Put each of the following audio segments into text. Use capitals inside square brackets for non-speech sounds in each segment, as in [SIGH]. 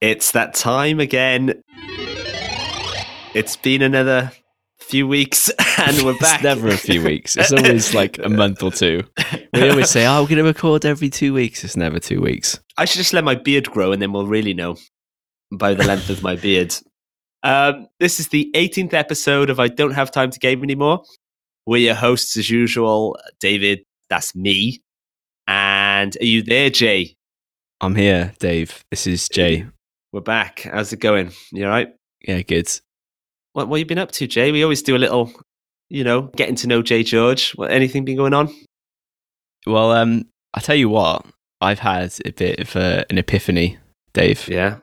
It's that time again. It's been another few weeks [LAUGHS] and we're back. It's never a few weeks. It's always like a month or two. We always say, "Oh, we're going to record every two weeks." It's never two weeks. I should just let my beard grow and then we'll really know by the length of my beard. Um, this is the 18th episode of I Don't Have Time to Game Anymore. We're your hosts as usual. David, that's me. And are you there, Jay? I'm here, Dave. This is Jay. We're back. How's it going? You all right? Yeah, good. What what you been up to, Jay? We always do a little, you know, getting to know Jay George. What anything been going on? Well, um, I tell you what, I've had a bit of uh, an epiphany, Dave. Yeah.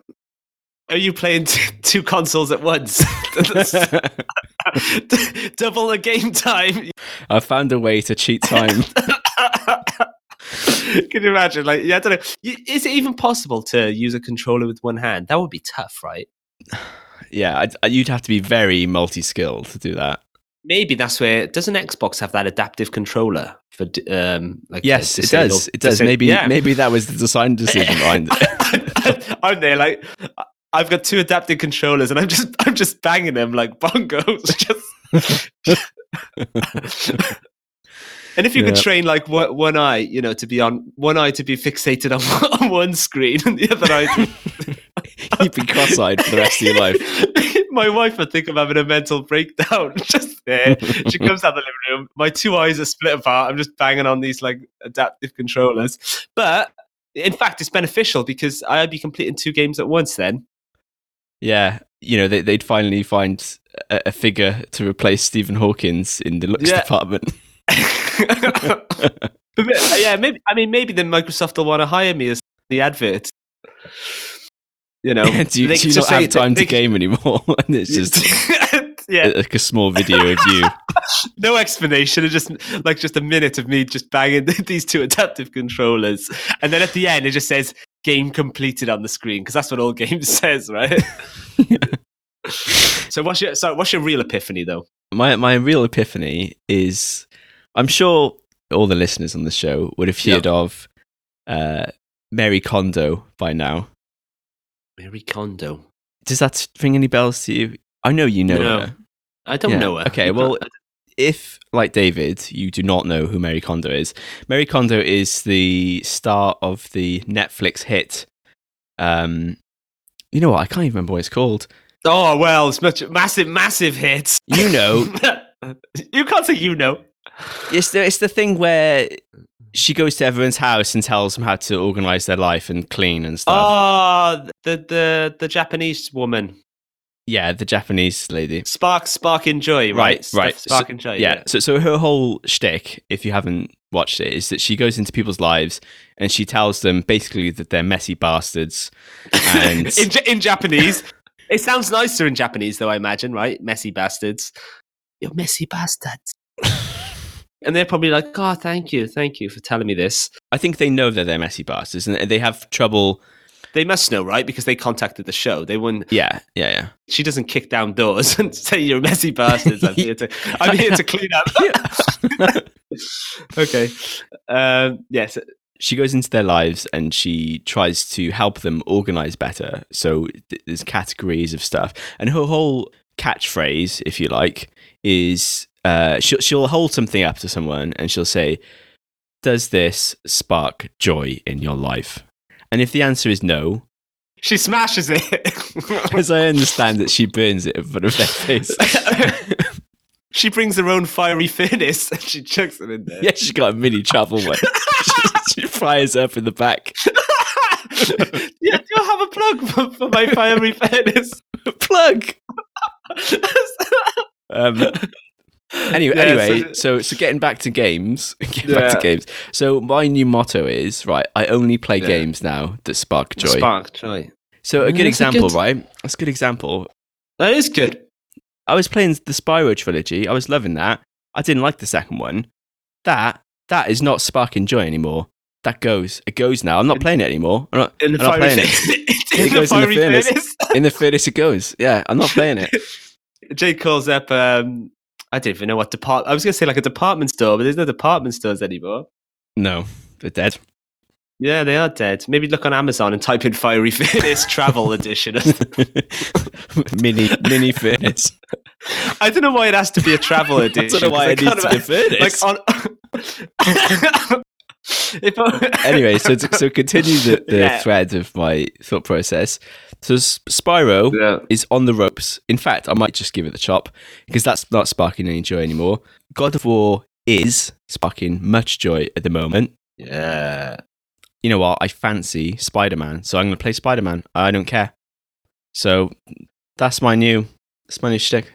Are you playing t- two consoles at once? [LAUGHS] [LAUGHS] Double the game time. I found a way to cheat time. [LAUGHS] [LAUGHS] Can you imagine? Like, yeah, I don't know. Is it even possible to use a controller with one hand? That would be tough, right? [SIGHS] yeah, I'd, you'd have to be very multi-skilled to do that. Maybe that's where doesn't Xbox have that adaptive controller for um like uh, Yes, it does. It does. Maybe, yeah. maybe that was the design [LAUGHS] decision behind it. [LAUGHS] I'm there like I've got two adaptive controllers and I'm just I'm just banging them like bongos. Just And if you could train like one, one eye, you know, to be on one eye to be fixated on, [LAUGHS] on one screen and the other eye to [LAUGHS] You'd be cross-eyed for the rest of your life. [LAUGHS] My wife would think I'm having a mental breakdown just there. She comes out of the living room. My two eyes are split apart. I'm just banging on these like adaptive controllers. But in fact, it's beneficial because I'd be completing two games at once then. Yeah, you know, they, they'd finally find a, a figure to replace Stephen Hawkins in the looks Yeah. department. But, uh, yeah, maybe. I mean, maybe then Microsoft will want to hire me as the advert. You know, [LAUGHS] do you, They do you not have time they- to game anymore? [LAUGHS] and it's just [LAUGHS] yeah, like a small video of you. no explanation. It's just like just a minute of me just banging these two adaptive controllers, and then at the end it just says "game completed" on the screen because that's what all games says, right? so what's your so what's your real epiphany though? My my real epiphany is, I'm sure all the listeners on the show would have heard of uh, Marie Kondo by now. Marie Kondo. Does that ring any bells to you? I know you know No. her. I don't Yeah, know her. okay, well, if, like David, you do not know who Marie Kondo is, Marie Kondo is the star of the Netflix hit. Um, you know what? I can't even remember what it's called. oh well, it's much massive, massive hits. You know, [LAUGHS] you can't say you know. It's the it's the thing where she goes to everyone's house and tells them how to organize their life and clean and stuff. Oh, the the the Japanese woman, yeah, the Japanese lady. Spark Spark and Joy, right? Right, right. Spark So- and Joy. Yeah. So so her whole shtick, if you haven't watched it, is that she goes into people's lives and she tells them basically that they're messy bastards. And [LAUGHS] in, in Japanese. It sounds nicer in Japanese, though, I imagine, right? Messy bastards. You're messy bastards. And they're probably like, oh, thank you. Thank you for telling me this. I think they know that they're messy bastards and they have trouble. They must know, right? Because they contacted the show. They wouldn't. Yeah, yeah, yeah. She doesn't kick down doors [LAUGHS] and say, you're messy bastards. I'm here to, [LAUGHS] I'm here to clean up. [LAUGHS] okay. Um, yes. She goes into their lives and she tries to help them organize better. So th- there's categories of stuff. And her whole catchphrase, if you like, is uh, she'll, she'll hold something up to someone and she'll say, Does this spark joy in your life? And if the answer is no, She smashes it. [LAUGHS] as I understand it, she burns it in front of their face. [LAUGHS] she brings her own fiery furnace and she chucks it in there. yeah, she's got a mini travel one. [LAUGHS] she, she fires up in the back. yeah, do you have a plug for, for my fiery furnace? Plug. Um, anyway, Yeah, anyway, so- so, so getting back to games, [LAUGHS] getting back to games. So my new motto is right. I only play Yeah. games now that spark joy. Spark joy. So a good that's a example, good- right? That's a good example. That is good. I was playing the Spyro trilogy. I was loving that. I didn't like the second one. That that is not sparking joy anymore. That goes. It goes now. I'm not playing it anymore. I'm not, In the I'm not playing it. furnace. [LAUGHS] It in the goes in the fiery furnace. furnace. In the furnace it goes. Yeah, I'm not playing it. [LAUGHS] Jay calls up. Um, I don't even know what department. I was going to say like a department store, but there's no department stores anymore. No, they're dead. Yeah, they are dead. Maybe look on Amazon and type in Fiery Furnace [LAUGHS] Travel Edition. [LAUGHS] mini mini furnace. [LAUGHS] I don't know why it has to be a travel edition. I don't know why it needs to be furnace. Like on. If I- [LAUGHS] anyway, so so continue the, [LAUGHS] the Yeah. thread of my thought process. So Spyro Yeah. is on the ropes. In fact, I might just give it the chop because that's not sparking any joy anymore. God of War is sparking much joy at the moment. Yeah. You know what? I fancy Spider Man, so I'm going to play Spider Man. I don't care. So that's my new, that's my new shtick.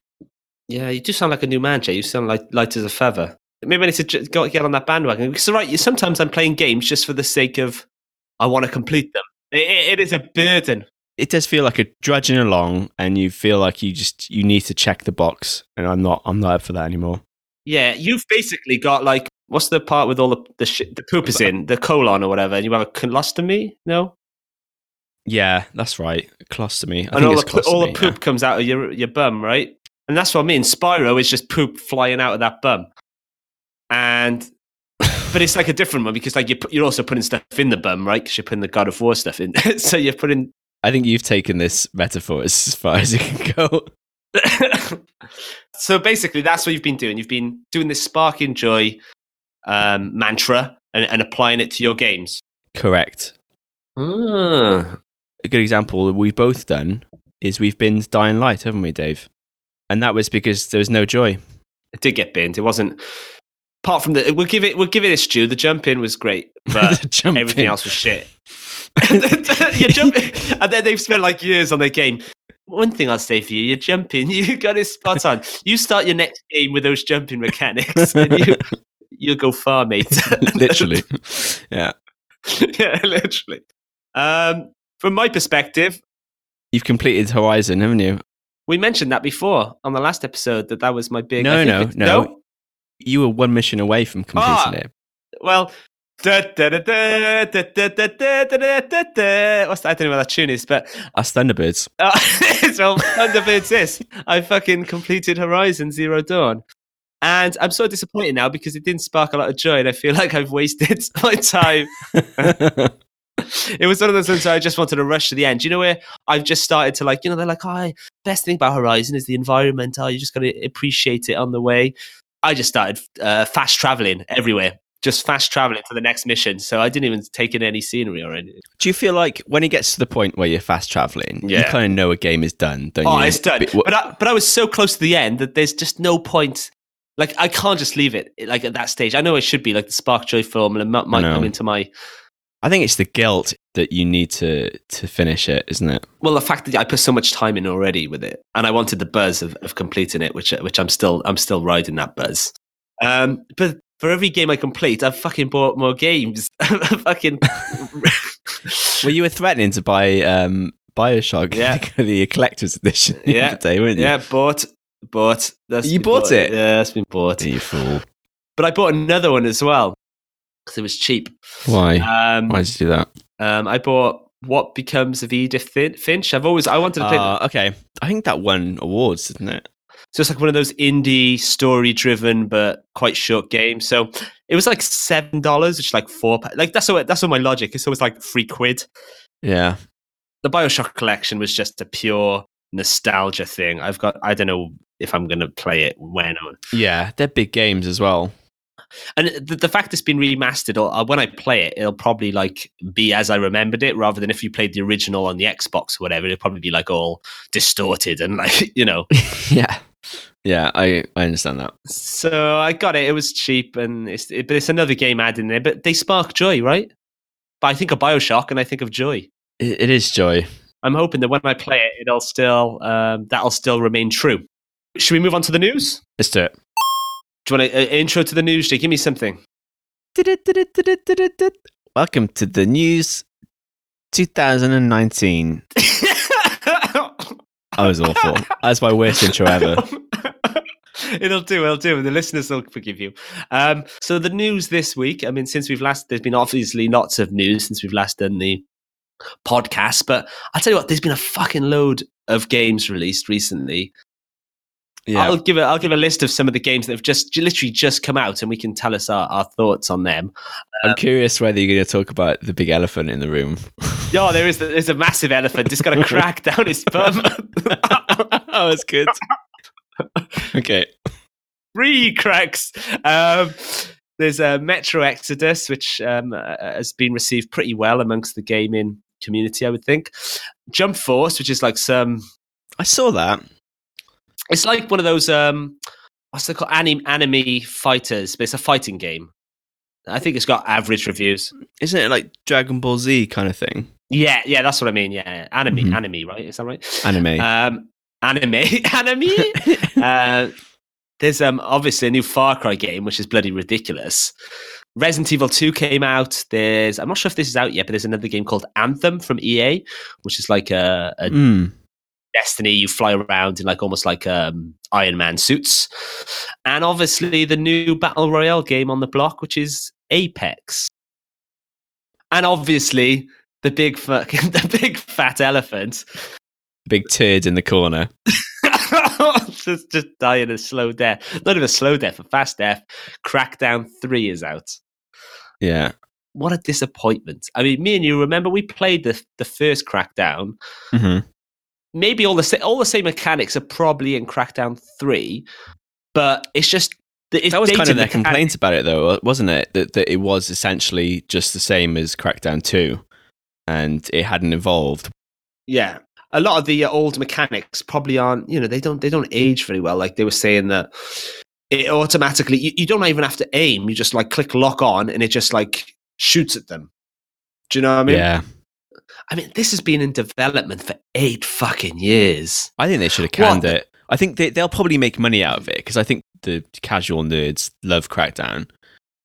Yeah, you do sound like a new man, Jay. You sound like light as a feather. Maybe I need to go get on that bandwagon. Because right, sometimes I'm playing games just for the sake of I want to complete them. It, it- is a burden. It does feel like a drudging along, and you feel like you just you need to check the box, and I'm not I'm not up for that anymore. Yeah, you've basically got like what's the part with all the the shit the poop is in the colon or whatever, and you have a colostomy, no, Yeah, that's right. Colostomy. I and all think the all the poop comes out of your your bum, right? And that's what I mean. Spyro is just poop flying out of that bum, and but it's like a different one because like you put, you're also putting stuff in the bum, right? Because you're putting the God of War stuff in, [LAUGHS] so you're putting. I think you've taken this metaphor as far as it can go. [LAUGHS] so basically, that's what you've been doing. You've been doing this spark sparking joy um, mantra and, and applying it to your games. Correct. Ah. A good example that we've both done is we've been Dying Light, haven't we, Dave? And that was because there was no joy. It did get binned. It wasn't. Apart from the, we'll give it. We'll give it its due. The jump in was great, [LAUGHS] but everything in. else was shit. [LAUGHS] you jump, and then they've spent like years on their game. One thing I'll say for you: you jump in, [LAUGHS] you got it spot on. You start your next game with those jumping mechanics, and you you'll go far, mate. Literally. Yeah. yeah, literally. Um, from my perspective, You've completed Horizon, haven't you? we mentioned that before on the last episode that that was my big. No, think no, no. You were one mission away from completing Ah. it. Well, da, da, da, da, da, da, da, da, da, da, da, da. what's that? I don't know what that tune is, but Us Thunderbirds. uh, so Thunderbirds this. I fucking completed Horizon Zero Dawn. And I'm so disappointed now because it didn't spark a lot of joy, and I feel like I've wasted my time. It was one of those where I just wanted to rush to the end. You know where I've just started to like, you know, they're like, oh, best thing about Horizon is the environment. Oh, you just got to appreciate it on the way. I just started uh, fast traveling everywhere, just fast traveling to the next mission. So I didn't even take in any scenery or anything. Do you feel like when it gets to the point where you're fast traveling, you kind of know a game is done, don't Oh, you? it's done. But But I, but I was so close to the end that there's just no point. Like I can't just leave it like at that stage. I know it should be like the Spark Joy formula might come into my I think it's the guilt that you need to to finish it, isn't it? well the fact that I put so much time in already with it, and I wanted the buzz of, of completing it, which which I'm still I'm still riding that buzz. Um, but for every game I complete, I've fucking bought more games. [LAUGHS] fucking [LAUGHS] Well, you were threatening to buy um, Bioshock, Yeah. [LAUGHS] the collector's edition, the Yeah. other day, weren't you? yeah, bought bought. That's You been bought it? Yeah, that's been bought. You fool! But I bought another one as well because it was cheap. Why? Um, Why did you do that? um, I bought What Becomes of Edith Fin- Finch. I've always I wanted to play. Uh, okay, I think that won awards, didn't it? So it's like one of those indie story driven but quite short games. So it was like seven dollars, which is like four. Like that's what that's what my logic is. So it's like three quid. Yeah. The Bioshock collection was just a pure nostalgia thing. I've got I don't know if I'm going to play it when Yeah, they're big games as well. And the, the fact it's been remastered. Or uh, when I play it, it'll probably like be as I remembered it, rather than if you played the original on the Xbox or whatever. It'll probably be like all distorted and [LAUGHS] like you know. [LAUGHS] yeah. Yeah, I, I understand that. So I got it. It was cheap, and it's it, but it's another game added in there. But they spark joy, right? But I think of Bioshock, and I think of joy. It, it is joy. I'm hoping that when I play it, it'll still um, that'll still remain true. Should we move on to the news? Let's do it. You want an intro to the news? Give me something. Welcome to the news 2019. I was awful. That's my worst intro ever. it'll do, it'll do. The listeners will forgive you. Um, so the news this week, I mean, since we've last, there's been obviously lots of news since we've last done the podcast, but I'll tell you what, there's been a fucking load of games released recently. Yeah. I'll give a I'll give a list of some of the games that have just literally just come out, and we can tell us our, our thoughts on them. I'm curious whether you're going to talk about the big elephant in the room. [LAUGHS] Yeah, there is there's a massive elephant just got a crack [LAUGHS] down his bum. that was good. [LAUGHS] okay. Three cracks. Um, there's a Metro Exodus, which um, uh, has been received pretty well amongst the gaming community, I would think. Jump Force, which is like some I saw that. It's like one of those um, what's it called? Anime, anime fighters, but it's a fighting game. I think it's got average reviews. Isn't it like Dragon Ball Z kind of thing? Yeah, yeah, that's what I mean. Yeah, anime, Mhm. anime, right? Is that right? Anime. Um, anime, [LAUGHS] anime. [LAUGHS] uh, there's um obviously a new Far Cry game, which is bloody ridiculous. Resident Evil 2 came out. There's I'm not sure if this is out yet, but there's another game called Anthem from EA, which is like a, a Mm. Destiny, you fly around in like almost like um, Iron Man suits, and obviously the new battle royale game on the block, which is Apex, and obviously the big fucking [LAUGHS] the big fat elephant Big turd in the corner. [LAUGHS] just just dying a slow death, not even a slow death, a fast death. Crackdown Three is out. Yeah. What a disappointment! I mean, me and you remember we played the the first Crackdown. hmm maybe all the sa- all the same mechanics are probably in Crackdown Three, but it's just it's That was kind of their mechanic- complaint about it, though, wasn't it? That, that it was essentially just the same as Crackdown 2 and it hadn't evolved. Yeah, a lot of the uh, old mechanics probably aren't. You know, they don't they don't age very well. Like they were saying that it automatically you, you don't even have to aim. You just like click lock on, and it just like shoots at them. Do you know what I mean? yeah. I mean, this has been in development for eight fucking years. I think they should have canned it. I think they, they'll probably make money out of it because I think the casual nerds love Crackdown.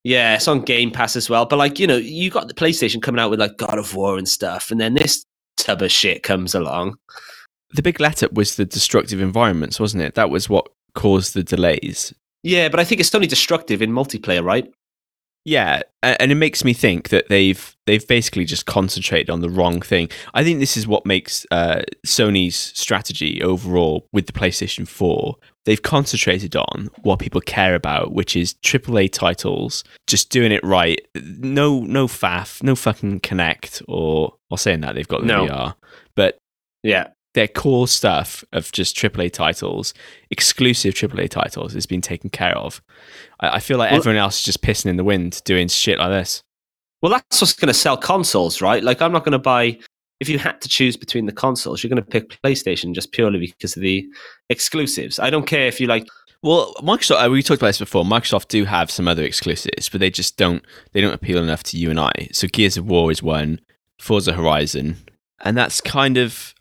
Yeah, it's on Game Pass as well. But like, you know, you got the PlayStation coming out with like God of War and stuff, and then this tub of shit comes along. The big let up was the destructive environments, wasn't it? That was what caused the delays. Yeah, but I think it's only destructive in multiplayer, right? Yeah, and it makes me think that they've they've basically just concentrated on the wrong thing. I think this is what makes uh, Sony's strategy overall with the PlayStation 4. They've concentrated on what people care about, which is AAA titles, just doing it right. No, no faff, no fucking Kinect, or or saying that they've got the No. VR, but Yeah. Their core stuff of just AAA titles, exclusive AAA titles, has been taken care of. I, I feel like Well- everyone else is just pissing in the wind doing shit like this. Well, that's what's going to sell consoles, right? Like, I'm not going to buy. If you had to choose between the consoles, you're going to pick PlayStation just purely because of the exclusives. I don't care if you like. Well, Microsoft. uh, We talked about this before. Microsoft do have some other exclusives, but they just don't. They don't appeal enough to you and I. So Gears of War is one, Forza Horizon, and that's kind of.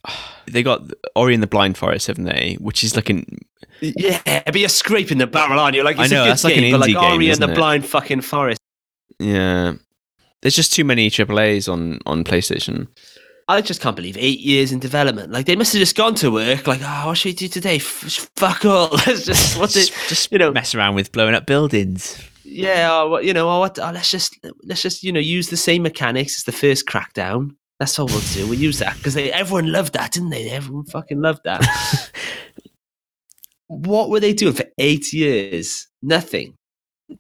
They got Ori and the Blind Forest, haven't they? Which is like an. Yeah, but you're scraping the barrel, aren't you? Like, I it's know, a good that's like an game, but like indie game, Ori and the it? Blind fucking Forest. Yeah. There's just too many AAA's on on PlayStation. I just can't believe eight years in development. Like, they must have just gone to work. Like, oh, what should we do today? F- fuck all. [LAUGHS] Let's just what's it? Just, just you know- mess around with blowing up buildings. Yeah, oh, what- you know, oh, what, oh, let's just let's just you know use the same mechanics as the first Crackdown. That's all we'll do. We'll use that because everyone loved that, didn't they? Everyone fucking loved that. [LAUGHS] what were they doing for eight years? Nothing.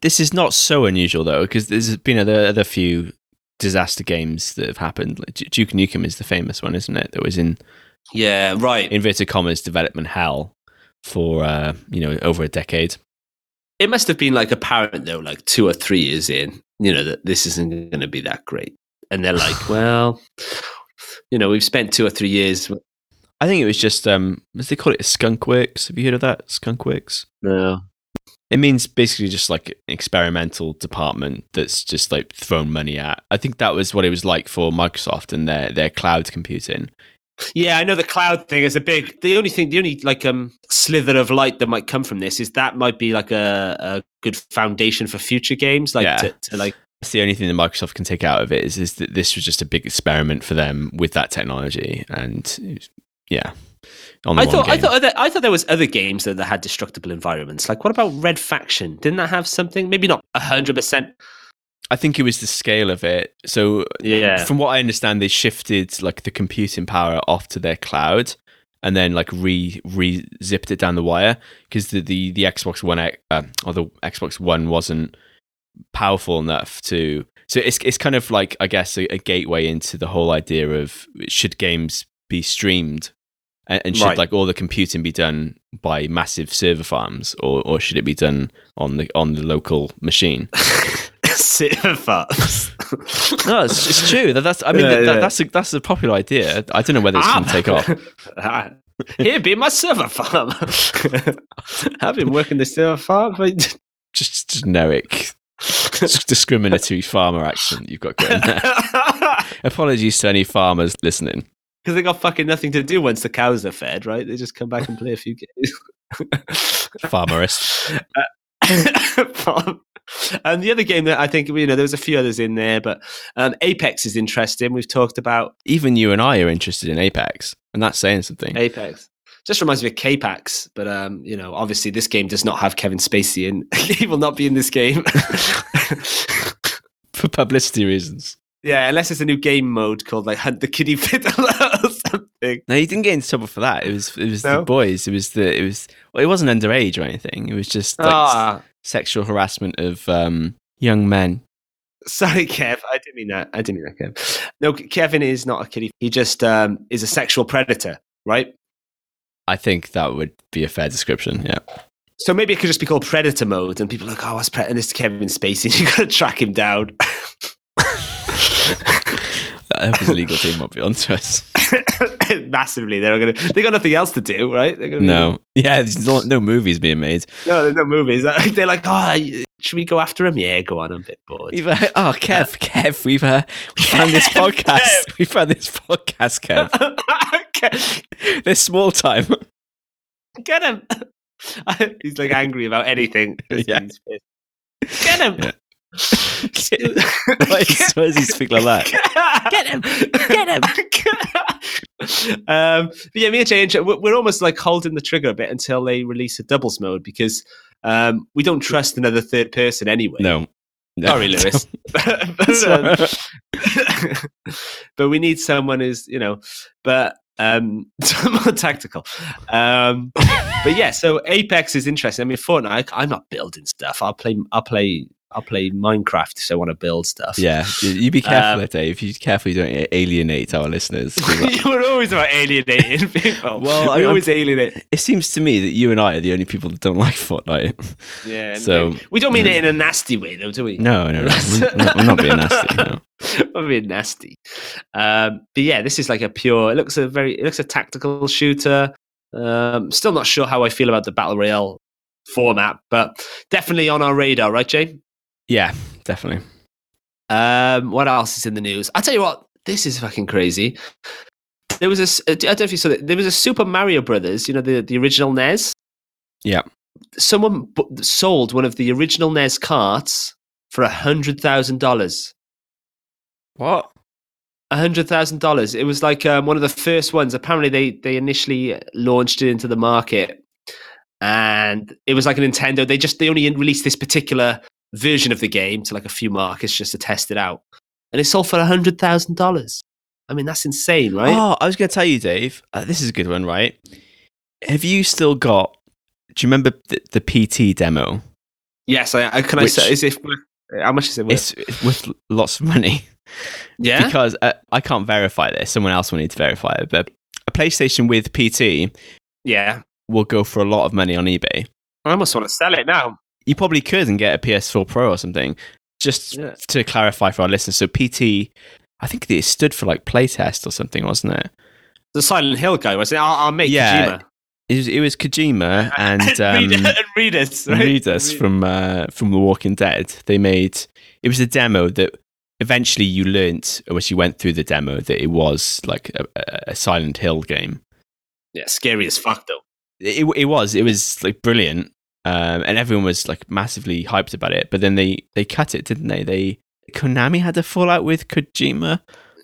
This is not so unusual though, because there's been other other few disaster games that have happened. Like Du- Duke Nukem is the famous one, isn't it? That was in Yeah, right. inverted commas development hell for uh, you know over a decade. It must have been like apparent though, like two or three years in, you know, that this isn't going to be that great, and they're like, [SIGHS] well, you know, we've spent two or three years. I think it was just um, as they call it, skunkworks. Have you heard of that? Skunkworks. No, It means basically just like an experimental department that's just like thrown money at. I think that was what it was like for Microsoft and their their cloud computing. Yeah, I know the cloud thing is a big. The only thing, the only like um slither of light that might come from this is that might be like a, a good foundation for future games, like Yeah. to, to like. That's the only thing that Microsoft can take out of it is, is that this was just a big experiment for them with that technology, and yeah, on the I thought, I thought, other, I thought there was other games that, that had destructible environments. Like, what about Red Faction? Didn't that have something? Maybe not hundred percent. I think it was the scale of it. So Yeah, from what I understand, they shifted like the computing power off to their cloud, and then like re re zipped it down the wire because the, the the Xbox One uh, or the Xbox One wasn't powerful enough to. So it's it's kind of like I guess a, a gateway into the whole idea of should games be streamed and, and should Right. like all the computing be done by massive server farms or or should it be done on the on the local machine? [LAUGHS] Server farms. No, it's, it's true. That, that's I mean Yeah, that, yeah. that's a that's a popular idea. I don't know whether it's going to take off. [LAUGHS] Ah. Here, be my server farm. [LAUGHS] I've been working the server farm for Just generic discriminatory farmer accent you've got going there. [LAUGHS] Apologies to any farmers listening. because they got fucking nothing to do once the cows are fed, right? They just come back and play a few games. [LAUGHS] Farmerist. and the other game that I think you know there was a few others in there, but um, Apex is interesting. We've talked about Even you and I are interested in Apex, and that's saying something. Apex. Just reminds me of K-Pax, but um, you know, obviously this game does not have Kevin Spacey in. [LAUGHS] he will not be in this game. [LAUGHS] For publicity reasons. yeah, unless it's a new game mode called like Hunt the Kiddie Fiddler [LAUGHS] or something. No, he didn't get into trouble for that. It was it was No? the boys. It was the it was well, it wasn't underage or anything. It was just like Ah, sexual harassment of um, young men. sorry, Kev. I didn't mean that. I didn't mean that, Kev. No, Kevin is not a kiddie. He just um, is a sexual predator, right? I think that would be a fair description. Yeah. So maybe it could just be called Predator mode, and people are like, "Oh, what's Predator?" And it's Kevin Spacey. [LAUGHS] You got to track him down. [LAUGHS] I hope his legal team won't be onto us. [LAUGHS] Massively, they're gonna. They got nothing else to do, right? They're gonna be- No. [LAUGHS] Yeah, there's no, no movies being made. no, there's no movies. [LAUGHS] They're like, "Oh, should we go after him?" Yeah, go on. I'm a bit bored. We've, uh, oh, Kev, [LAUGHS] Kev, we've uh, we found this podcast. we found this podcast, Kev. This small time. Get him. He's like angry about anything. Yeah. Get him. Yeah. [LAUGHS] [LAUGHS] Why does he speak like that? Get him! Get him! [LAUGHS] um, but yeah, me and Jay, we're we're almost like holding the trigger a bit until they release a doubles mode because um, we don't trust another third person anyway. No. no. Sorry, Lewis. but, um, but we need someone who's, you know, but um, more tactical. Um, but yeah, so Apex is interesting. I mean, Fortnite, I, I'm not building stuff. I'll play, I'll play, I'll play Minecraft so I want to build stuff. Yeah, you, be careful, Um, there, Dave. You careful you don't alienate our listeners. like, [LAUGHS] you were always about alienating [LAUGHS] people. Well, we I- always alienate. it seems to me that you and I are the only people that don't like Fortnite. Yeah. So- we don't mean it in a nasty way, though, do we? No, no, no. [LAUGHS] We're not, we're not being nasty. No. I'm being nasty. Um, but yeah, this is like a pure. It looks a very. It looks a tactical shooter. Um, still not sure how I feel about the battle royale format, but definitely on our radar, right, Jay? Yeah, definitely. Um, what else is in the news? I'll tell you what. This is fucking crazy. There was a. s- I don't know if you saw that. There was a Super Mario Brothers. You know the the original NES. Yeah. Someone bu- sold one of the original NES carts for a hundred thousand dollars. What? A hundred thousand dollars. It was like um, one of the first ones. Apparently, they they initially launched it into the market, and it was like a Nintendo. They just they only released this particular version of the game to like a few markets just to test it out, and it sold for a hundred thousand dollars. I mean, that's insane, right? Oh, I was going to tell you, Dave. Uh, this is a good one, right? Have you still got? Do you remember the, the PT demo? yes, I, I can. I Which- say is it worth- how much is it worth? It's, with lots of money yeah, because uh, I can't verify this. Someone else will need to verify it. But a PlayStation with PT yeah. will go for a lot of money on eBay. I almost want to sell it now. You probably could and get a PS4 Pro or something. Just Yeah. to clarify for our listeners, so PT, I think it stood for like playtest or something, wasn't it? The Silent Hill guy was it? I'll, I'll make Yeah, Kojima. It was, it was Kojima [LAUGHS] and um, Read- and right? from uh, from The Walking Dead. They made it was a demo that eventually you learnt, or as you went through the demo, that it was like a, a- a Silent Hill game. Yeah, scary as fuck though. It, it was it was like brilliant, um, and everyone was like massively hyped about it. But then they they cut it, didn't they? They Konami had a fallout with Kojima,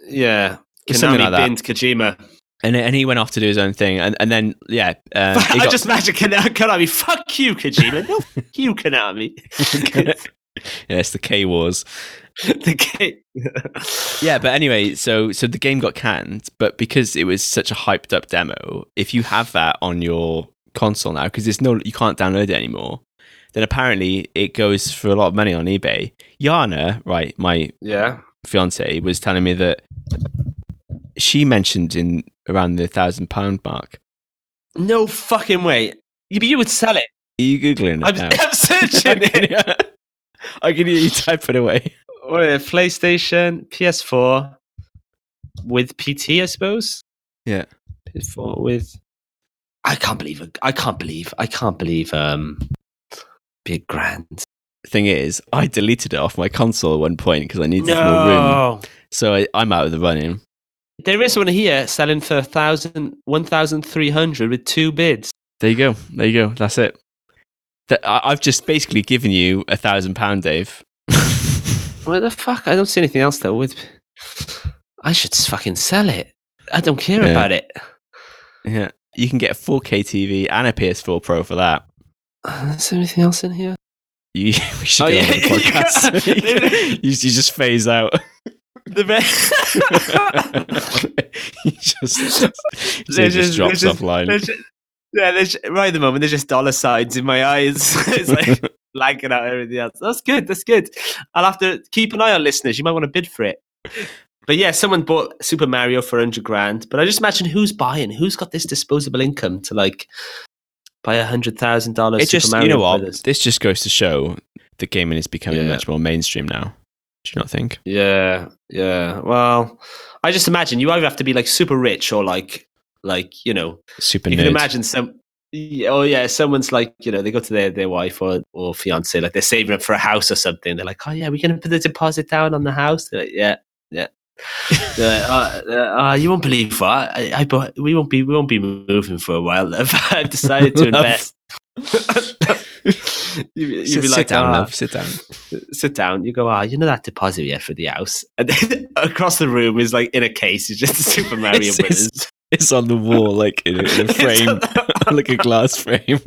Yeah. Or something Konami like binned Kojima. and and he went off to do his own thing, and and then yeah, um, [LAUGHS] I got- just imagine Konami, Konami, fuck you, Kojima. No, [LAUGHS] fuck you, Konami. [LAUGHS] Yeah, it's the K Wars. the K. Yeah, but anyway, so so the game got canned, but because it was such a hyped up demo, if you have that on your console now, because it's no you can't download it anymore, then apparently it goes for a lot of money on eBay. Yana, right, my yeah. fiance was telling me that she mentioned in around the thousand pound mark. No fucking way. You, you would sell it. Are you googling it I'm, now? [LAUGHS] I'm searching [LAUGHS] it. I can hear you type it away. Is it? PlayStation, PS4 with PT, I suppose. Yeah. PS4 with. I can't believe. I can't believe. I can't believe. Um, big grand. Thing is, I deleted it off my console at one point because I needed more room. So I, I'm out of the running. there is one here selling for a thousand, one thousand three hundred with two bids. There you go. There you go. That's it. That I, I've just basically given you a thousand pound, Dave. [LAUGHS] What the fuck? I don't see anything else though. With, I should fucking sell it. I don't care Yeah. about it. yeah, you can get a 4K TV and a PS4 Pro for that. Uh, [SIGHS] is there anything else in here? You, [LAUGHS] we should Oh, get yeah. [LAUGHS] on the podcast. [LAUGHS] you, you just phase out. The you just, so it There's just, drops there's offline. there's just- yeah, there's, right at the moment, there's just dollar signs in my eyes. it's like blanking out everything else. That's good. That's good. I'll have to keep an eye on listeners. You might want to bid for it. But yeah, someone bought Super Mario for 100 grand. But I just imagine who's buying? Who's got this disposable income to like buy a $100,000 it Super just, Mario you know what? Brothers? This just goes to show that gaming is becoming Yeah. much more mainstream now. Do you not think? Yeah, yeah. Well, I just imagine you either have to be like super rich or like, like, you know, Super you nerd. can imagine some oh yeah someone's like you know they go to their, their wife or, or fiance like they're saving up for a house or something they're like oh yeah we're gonna put the deposit down on the house they're like, yeah yeah like, uh, uh, you won't believe what I, I bought, we won't be we won't be moving for a while. I've [LAUGHS] decided to invest [LAUGHS] you, you'd sit, be sit like down, "Ah, love. Sit down. sit down you go ah you know that deposit had for the house and then [LAUGHS] across the room is like in a case it's just a Super Mario Brothers It's on the wall, like in a, in a frame, like a glass frame.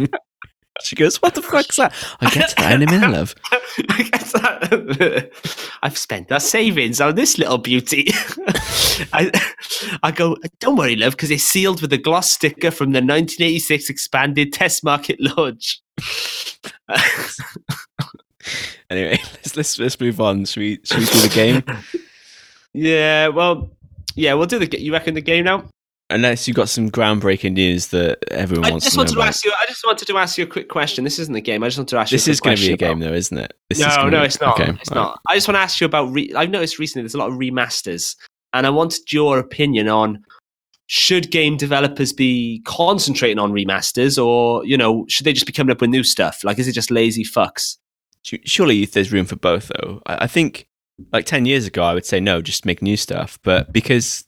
She goes, "What the [LAUGHS] fuck's that?" I get that minute, love. [LAUGHS] I get that, I've spent our savings on this little beauty. [LAUGHS] I, I go, don't worry, love, because it's sealed with a gloss sticker from the 1986 expanded test market launch. Anyway, let's let's let's move on. Should we should we do the game? yeah, well, yeah, we'll do the. You reckon the game now? Unless you've got some groundbreaking news that everyone I wants just to know wanted to ask you. I just wanted to ask you a quick question. This isn't the game. I just wanted to ask you. This a is going to be a game, though, isn't it? This no, no, be- it's not. Okay, it's right. not. I just want to ask you about. Re- I've noticed recently there's a lot of remasters, and I wanted your opinion on should game developers be concentrating on remasters, or you know, should they just be coming up with new stuff? Like, is it just lazy fucks? Surely there's room for both, though. I, I think, like ten years ago, I would say no, just make new stuff. But because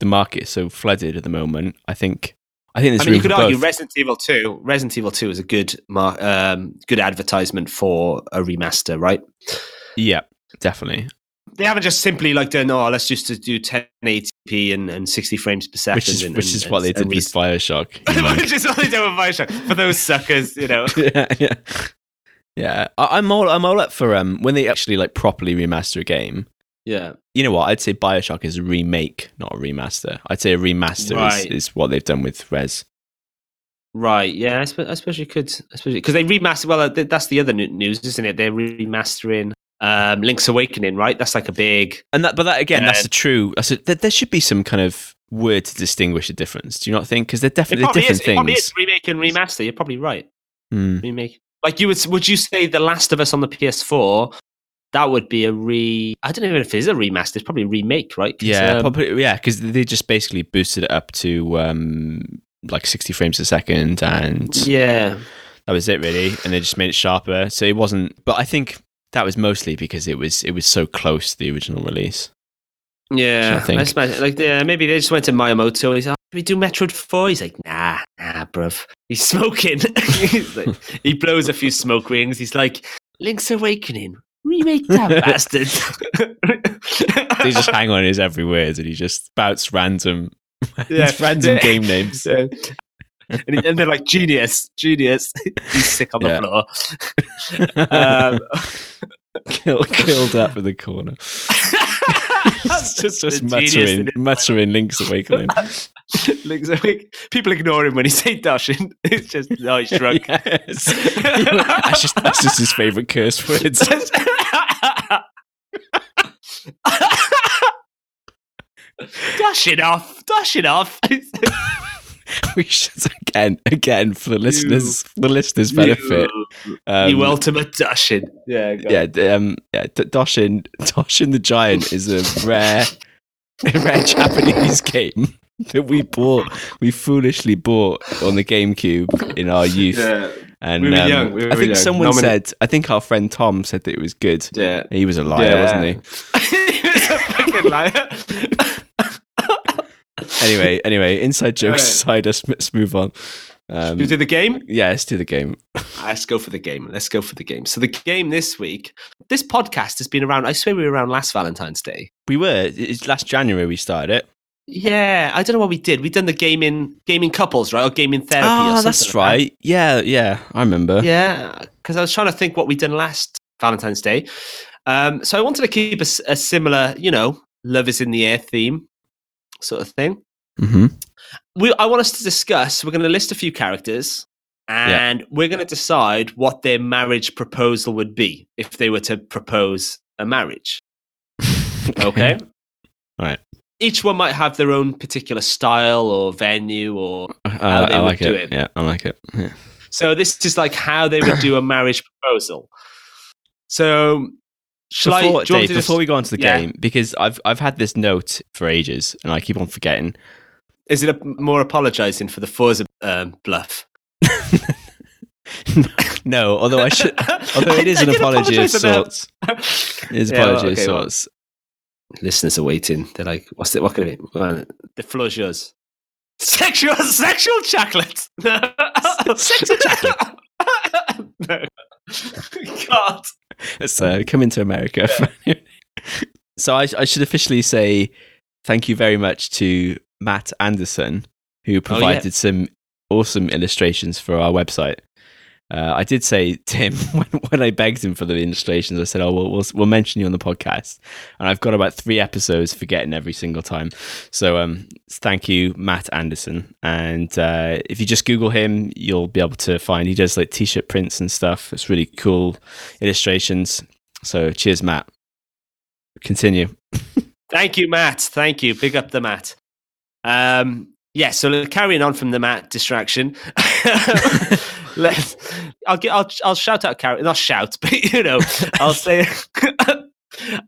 the market is so flooded at the moment, I think I think there's I mean, you could argue both. Resident Evil Two. Resident Evil Two is a good, mar- um, good advertisement for a remaster, right? yeah, definitely. They haven't just simply like done, oh, let's just do 1080p and, and 60 frames per second. Which is and, which and- is what they did with Bioshock. [LAUGHS] which is what they did with Bioshock for those suckers, you know. [LAUGHS] yeah, yeah, yeah. I, I'm all I'm all up for um when they actually like properly remaster a game. Yeah, You know what? I'd say Bioshock is a remake, not a remaster. I'd say a remaster Right. is, is what they've done with Res. right. Yeah, I suppose, I suppose you could, I suppose because they remaster. Well, uh, th- that's the other news, isn't it? They're remastering um, Link's Awakening, right? That's like a big. And that, but that again, that's a true. That's a, there, there should be some kind of word to distinguish the difference. Do you not think? Because they're definitely different is, it probably things. is remake and remaster. You're probably right. Hmm. Remake, like you would. Would you say The Last of Us on the PS4? That would be a re. I don't know if it is a remaster. It's probably a remake, right? Yeah, um, probably. Yeah, because they just basically boosted it up to um, like 60 frames a second, and Yeah, that was it really. And they just made it sharper, so it wasn't. But I think that was mostly because it was it was so close to the original release. yeah. I think. I like, yeah, maybe they just went to Miyamoto. He's like, we do Metroid 4? He's like, "Nah, nah, bruv." He's smoking. [LAUGHS] He's like, he blows a few smoke rings. He's like, "Link's Awakening, remake that [LAUGHS] bastard." [LAUGHS] They just hang on his every word, and he just spouts random, Yeah. [LAUGHS] random game names. Yeah. and, he- and they're like, "Genius, genius." He's sick on the Yeah. floor. um, Kill, killed up in the corner. [LAUGHS] That's just just muttering, muttering Link's Awakening. [LAUGHS] Link's Awakening. People ignore him when he say Dashin. [LAUGHS] It's just, oh, he's drunk. Yes. that's, just, that's just his favourite curse words. dash it off, dash it off. [LAUGHS] we should again, again for the listeners, for the listeners' benefit. You, Um, you ultimate dashing. Yeah, go yeah, d- um, yeah. D- Doshin, Doshin the Giant is a [LAUGHS] rare, a rare Japanese game [LAUGHS] that we bought, we foolishly bought on the GameCube in our youth. Yeah, And We were um, young, we were I think young. someone Nominate- said, I think our friend Tom said that it was good. yeah. He was a liar, Yeah. wasn't he? he was a fucking liar. Anyway, anyway, inside jokes aside, let's, let's move on. Um, you do the game? yeah, let's do the game. [LAUGHS] Let's go for the game. Let's go for the game. So the game this week, this podcast has been around. I swear we were around last Valentine's Day. We were it's last January we started it. Yeah, I don't know what we did. We done the gaming gaming couples, right? Or gaming therapy. or Oh, something that's like that. right. Yeah, yeah, I remember. Yeah, because I was trying to think what we done last Valentine's Day. Um, so I wanted to keep a similar, you know, love is in the air theme sort of thing. Hmm We, I want us to discuss. We're going to list a few characters, and we're going to decide what their marriage proposal would be if they were to propose a marriage. [LAUGHS] Okay. Right. Each one might have their own particular style or venue or I, How they I would like do it. it. Yeah, I like it. Yeah. So this is like how they would do a marriage proposal. So, shall I? Before, do Dave, just- we go on to the Yeah. game, because I've I've had this note for ages and I keep on forgetting. Is it a, more apologising for the Forza um, bluff? [LAUGHS] no, although I should, although it is an [LAUGHS] apology of apologise for that. sorts. It is an [LAUGHS] Yeah, well, apology of well. sorts. Listeners are waiting. They're like, "What's it? What can it be?" Well, the floor's yours. Sexual, sexual chocolate. Sexual chocolate. no. God. So coming to America. so I, I should officially say thank you very much to Matt Anderson who provided some awesome illustrations for our website. Uh, I did say [LAUGHS] Tim when, when I begged him for the illustrations, I said, "Oh, we'll, we'll we'll mention you on the podcast." And I've got about three episodes forgetting every single time. So, um, thank you, Matt Anderson. And uh, if you just Google him, you'll be able to find. He does like t-shirt prints and stuff. It's really cool illustrations. So, cheers, Matt. Continue. [LAUGHS] Thank you, Matt. Thank you. Big up the Matt. Um, yeah, so carrying on from the Matt distraction, [LAUGHS] let's. I'll get. I'll. I'll shout out a character. Not shout, [LAUGHS] but you know, I'll say. [LAUGHS]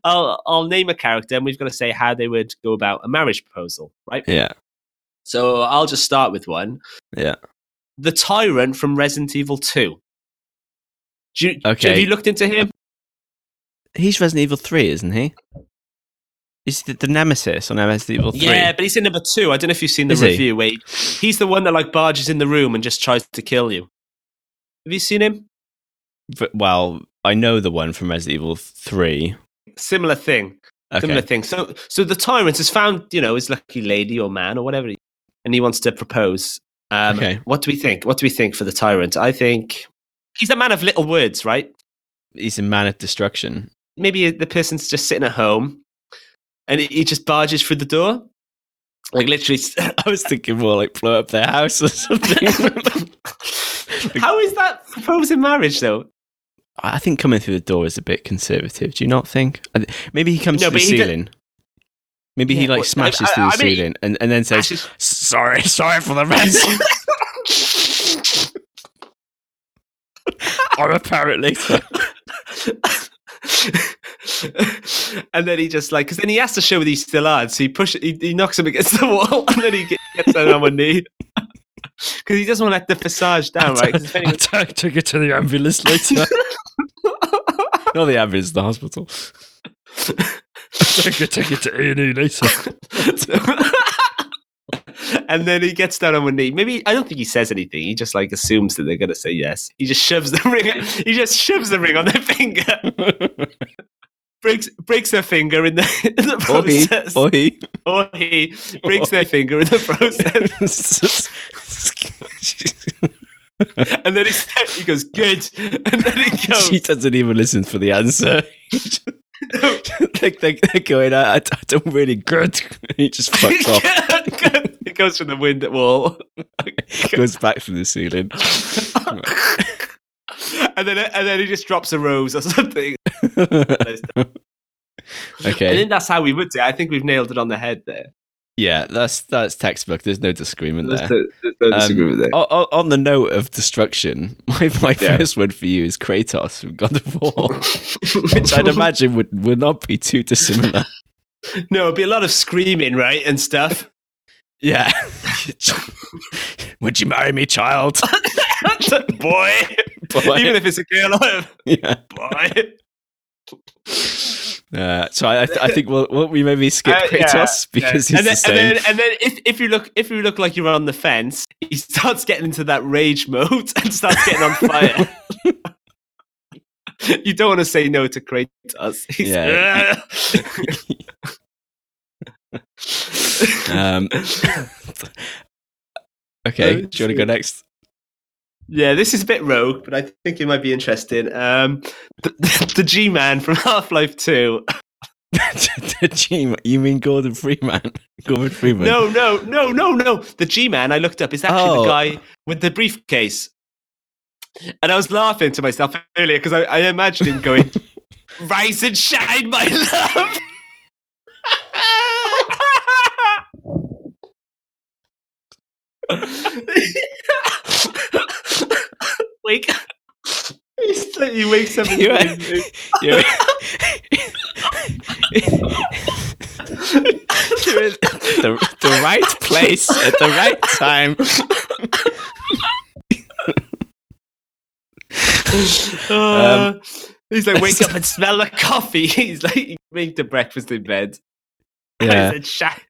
I'll. I'll name a character, and we've got to say how they would go about a marriage proposal, right? Yeah, So I'll just start with one. yeah. The tyrant from Resident Evil Two. Do you, Okay. Have you looked into him? He's Resident Evil Three, isn't he? Is the, the Nemesis on Resident Evil Three? Yeah, but he's in number two. I don't know if you've seen the Is he? review. Where he- he's the one that like barges in the room and just tries to kill you. Have you seen him? Well, I know the one from Resident Evil Three. Similar thing. Similar Okay. thing. So, so the tyrant has found, you know, his lucky lady or man or whatever, and he wants to propose. Um, Okay. What do we think? What do we think for the tyrant? I think he's a man of little words, right? He's a man of destruction. Maybe the person's just sitting at home, and he- just barges through the door, like literally. [LAUGHS] I was thinking more like blow up their house or something. [LAUGHS] How is that proposing marriage, though? I think coming through the door is a bit conservative. Do you not think? Maybe he comes No, to the but he d- ceiling. Maybe he like well, smashes I- through I the mean- ceiling and, and then says, "Sorry, sorry for the mess." [LAUGHS] I'm a parrot later. [LAUGHS] and then he just like because then he has to show that he's still on, so he pushes, he, he knocks him against the [LAUGHS] wall, and then he get- gets down on one knee [LAUGHS] because he doesn't want to let the facade down, right? 'Cause if I took took it to the ambulance later. Not the ambulance, the hospital. it, took it to A and E later. And then he gets down on one knee. Maybe I don't think he says anything. He just like assumes that they're gonna say yes. He just shoves the ring. [LAUGHS] He just shoves the ring on their finger. [LAUGHS] breaks breaks their finger in the, in the process. Or he, or he. or he breaks their finger in the process. [LAUGHS] and then he, he goes, good. And then he goes, she doesn't even listen for the answer. they, they, they're going, I, I don't really good. he just fucks off, goes from the wind wall. [LAUGHS] goes back from the ceiling. [LAUGHS] and then and then he just drops a rose or something. [LAUGHS] okay. I think that's how we would do it. I think we've nailed it on the head there. Yeah, that's that's textbook. There's no disagreement there. no, no Um, disagreement there. O- o- on the note of destruction, my, my Yeah. first one for you is Kratos from God of War, which I'd imagine would, would not be too dissimilar. No, it'd be a lot of screaming, right, and stuff. Yeah. would you marry me, child? [LAUGHS] boy. Boy. even if it's a girl, yeah. boy. Uh, so I, I, think we'll, we'll we maybe skip Uh, yeah, Kratos because yeah. he's and then, the same. And then, and then if, if you look if you look like you're on the fence, he starts getting into that rage mode [LAUGHS] and starts getting on fire. [LAUGHS] you don't want to say no to Kratos. He's, Yeah. Um, okay, do you want to go next? yeah, this is a bit rogue, but I think it might be interesting. Um, the, [LAUGHS] the G Man from Half Life Two. [LAUGHS] the G, Man you mean Gordon Freeman? [LAUGHS] Gordon Freeman. No, no, no, no, no. The G Man I looked up is actually Oh. the guy with the briefcase. And I was laughing to myself earlier because I, I imagined him going, Rise and shine, my love. Wake He's like- He wakes up and You- You're, you're in the, the right place at the right time. Uh, he's like, wake [LAUGHS] up and smell the coffee. [LAUGHS] He's like, he make the breakfast in bed. [LAUGHS] Yeah. And shine.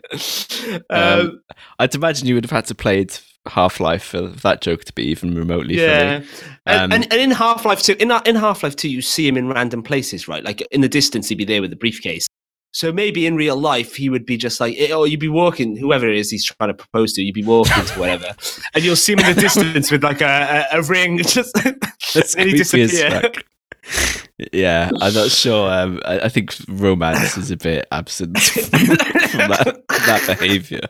Um, Um, I'd imagine you would have had to played Half Life for that joke to be even remotely yeah. funny. Um, and, and in Half Life 2, in, in Half Life 2, you see him in random places, right? Like in the distance, he'd be there with the briefcase. So maybe in real life, he would be just like, or you'd be walking, whoever it is he's trying to propose to, you'd be walking to whatever, [LAUGHS] and you'll see him in the distance with like a, a, a ring, [LAUGHS] just and he disappear. Fuck. Yeah, I'm not sure. Um, I, I think romance is a bit absent [LAUGHS] from that, that behaviour.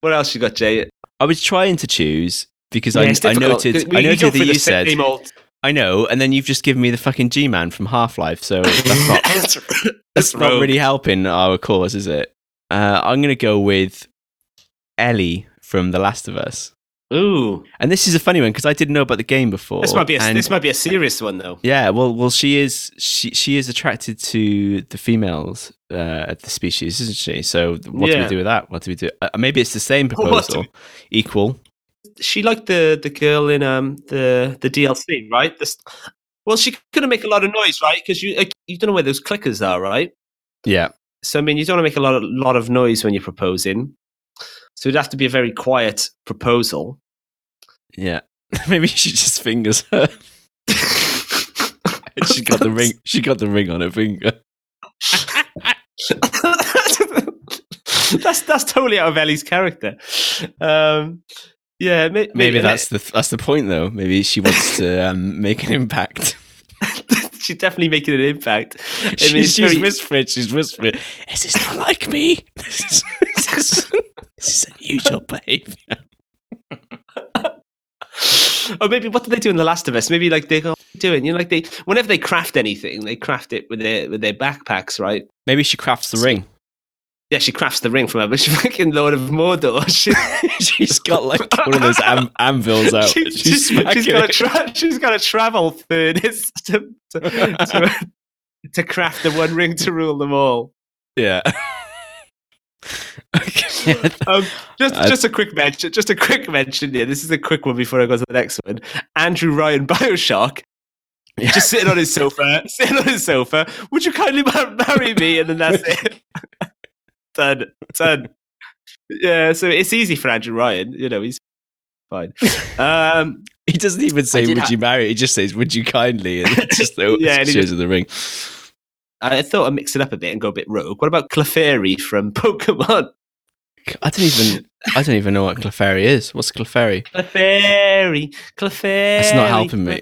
What else you got, Jay? I was trying to choose because Yeah, I, I noted we- I noted that you said old- I know, and then you've just given me the fucking G Man from Half Life, so [LAUGHS] that's not That's that's not really helping our cause, is it? Uh, I'm going to go with Ellie from The Last of Us, Ooh, and this is a funny one because I didn't know about the game before. this might be a and- this might be a serious one though. Yeah, well, well, she is she she is attracted to the females uh, the species, isn't she? So what do we do with that? What do we do? Uh, maybe it's the same proposal, we- equal. She liked the the girl in um the the DLC, right? This, well, she couldn't make a lot of noise, right? Because you you don't know where those clickers are, right? Yeah, So I mean, you don't want to make a lot of lot of noise when you're proposing. So it'd have to be a very quiet proposal. yeah. [LAUGHS] maybe she just fingers her. [LAUGHS] she got the ring. She got the ring on her finger. [LAUGHS] that's that's totally out of Ellie's character. Um, yeah, may, Maybe that's the that's the point, though. Maybe she wants to um, make an impact. She's definitely making an impact. I mean, she's, she's very- whispering. She's whispering. Is this not like me? This is, this is, unusual behavior. [LAUGHS] or maybe what do they do in The Last of Us? Maybe like they go doing, you know, like they whenever they craft anything, they craft it with their with their backpacks, right? Maybe she crafts the ring. Yeah, she crafts the ring from her, but she's fucking Lord of Mordor. [LAUGHS] She, she's got like one of those am- anvils out. she, she's she's, got a tra- she's got a travel furnace [LAUGHS] to to, to, to craft the one ring to rule them all. yeah. [LAUGHS] okay. Um, just just a quick mention. Just a quick mention here. This is a quick one before I go to the next one. Andrew Ryan, Bioshock, Yeah. just sitting on his sofa, sitting on his sofa. Would you kindly mar- marry me? And then that's it. Done, done. Yeah, so it's easy for Andrew Ryan. You know, he's fine. Um, [LAUGHS] He doesn't even say, "Would ha- you marry?" He just says, "Would you kindly?" And it [LAUGHS] just Yeah, yeah, and he shows just- the ring. I thought I'd mix it up a bit and go a bit rogue. What about Clefairy from [LAUGHS] Pokemon? I don't even. I don't even know what Clefairy is. What's Clefairy? Clefairy, Clefairy. That's not helping me.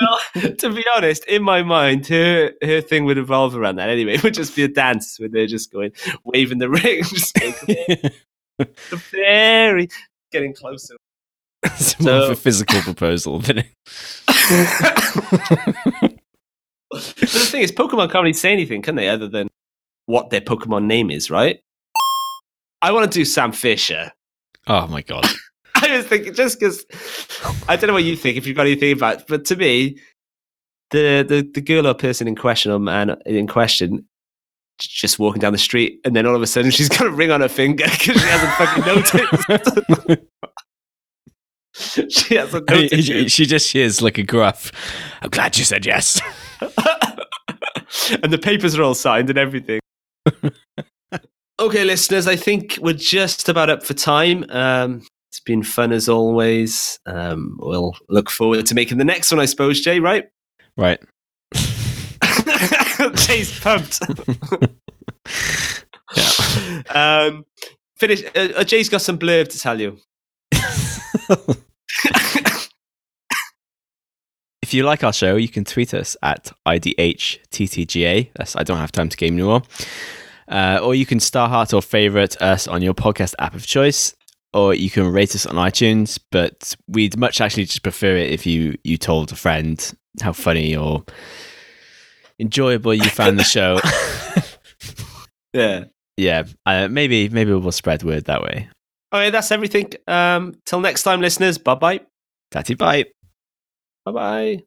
Well, [LAUGHS] to be honest, in my mind, her her thing would evolve around that anyway. [LAUGHS] It would just be a dance where they're just going, waving the [LAUGHS] ring, just going, Clefairy, getting closer. it's more of a physical proposal than it. But the thing is, Pokemon can't really say anything, can they, other than what their Pokemon name is, right? I want to do Sam Fisher. Oh my god. [LAUGHS] I was thinking just because I don't know what you think if you've got anything about, but to me, the the the girl or person in question or man in question just walking down the street, and then all of a sudden she's got a ring on her finger [LAUGHS] because she hasn't fucking noticed. [LAUGHS] she hasn't I mean, noticed. she, she just hears like a gruff. I'm glad you said yes. and the papers are all signed and everything. okay, listeners, I think we're just about up for time. Um, it's been fun as always. Um, we'll look forward to making the next one, I suppose, Jay, right? Right. [LAUGHS] Jay's pumped. [LAUGHS] Um, finish. Uh, uh, Jay's got some blurb to tell you. [LAUGHS] If you like our show, you can tweet us at IDHTTGA. That's I don't have time to game anymore. Uh, or you can star heart or favorite us on your podcast app of choice. Or you can rate us on iTunes, but we'd much actually just prefer it if you you told a friend how funny or enjoyable you found the show. [LAUGHS] Yeah. yeah, uh, maybe maybe we'll spread word that way. Okay, that's everything. Um, till next time, listeners. Bye bye. Tatty bye. Bye bye.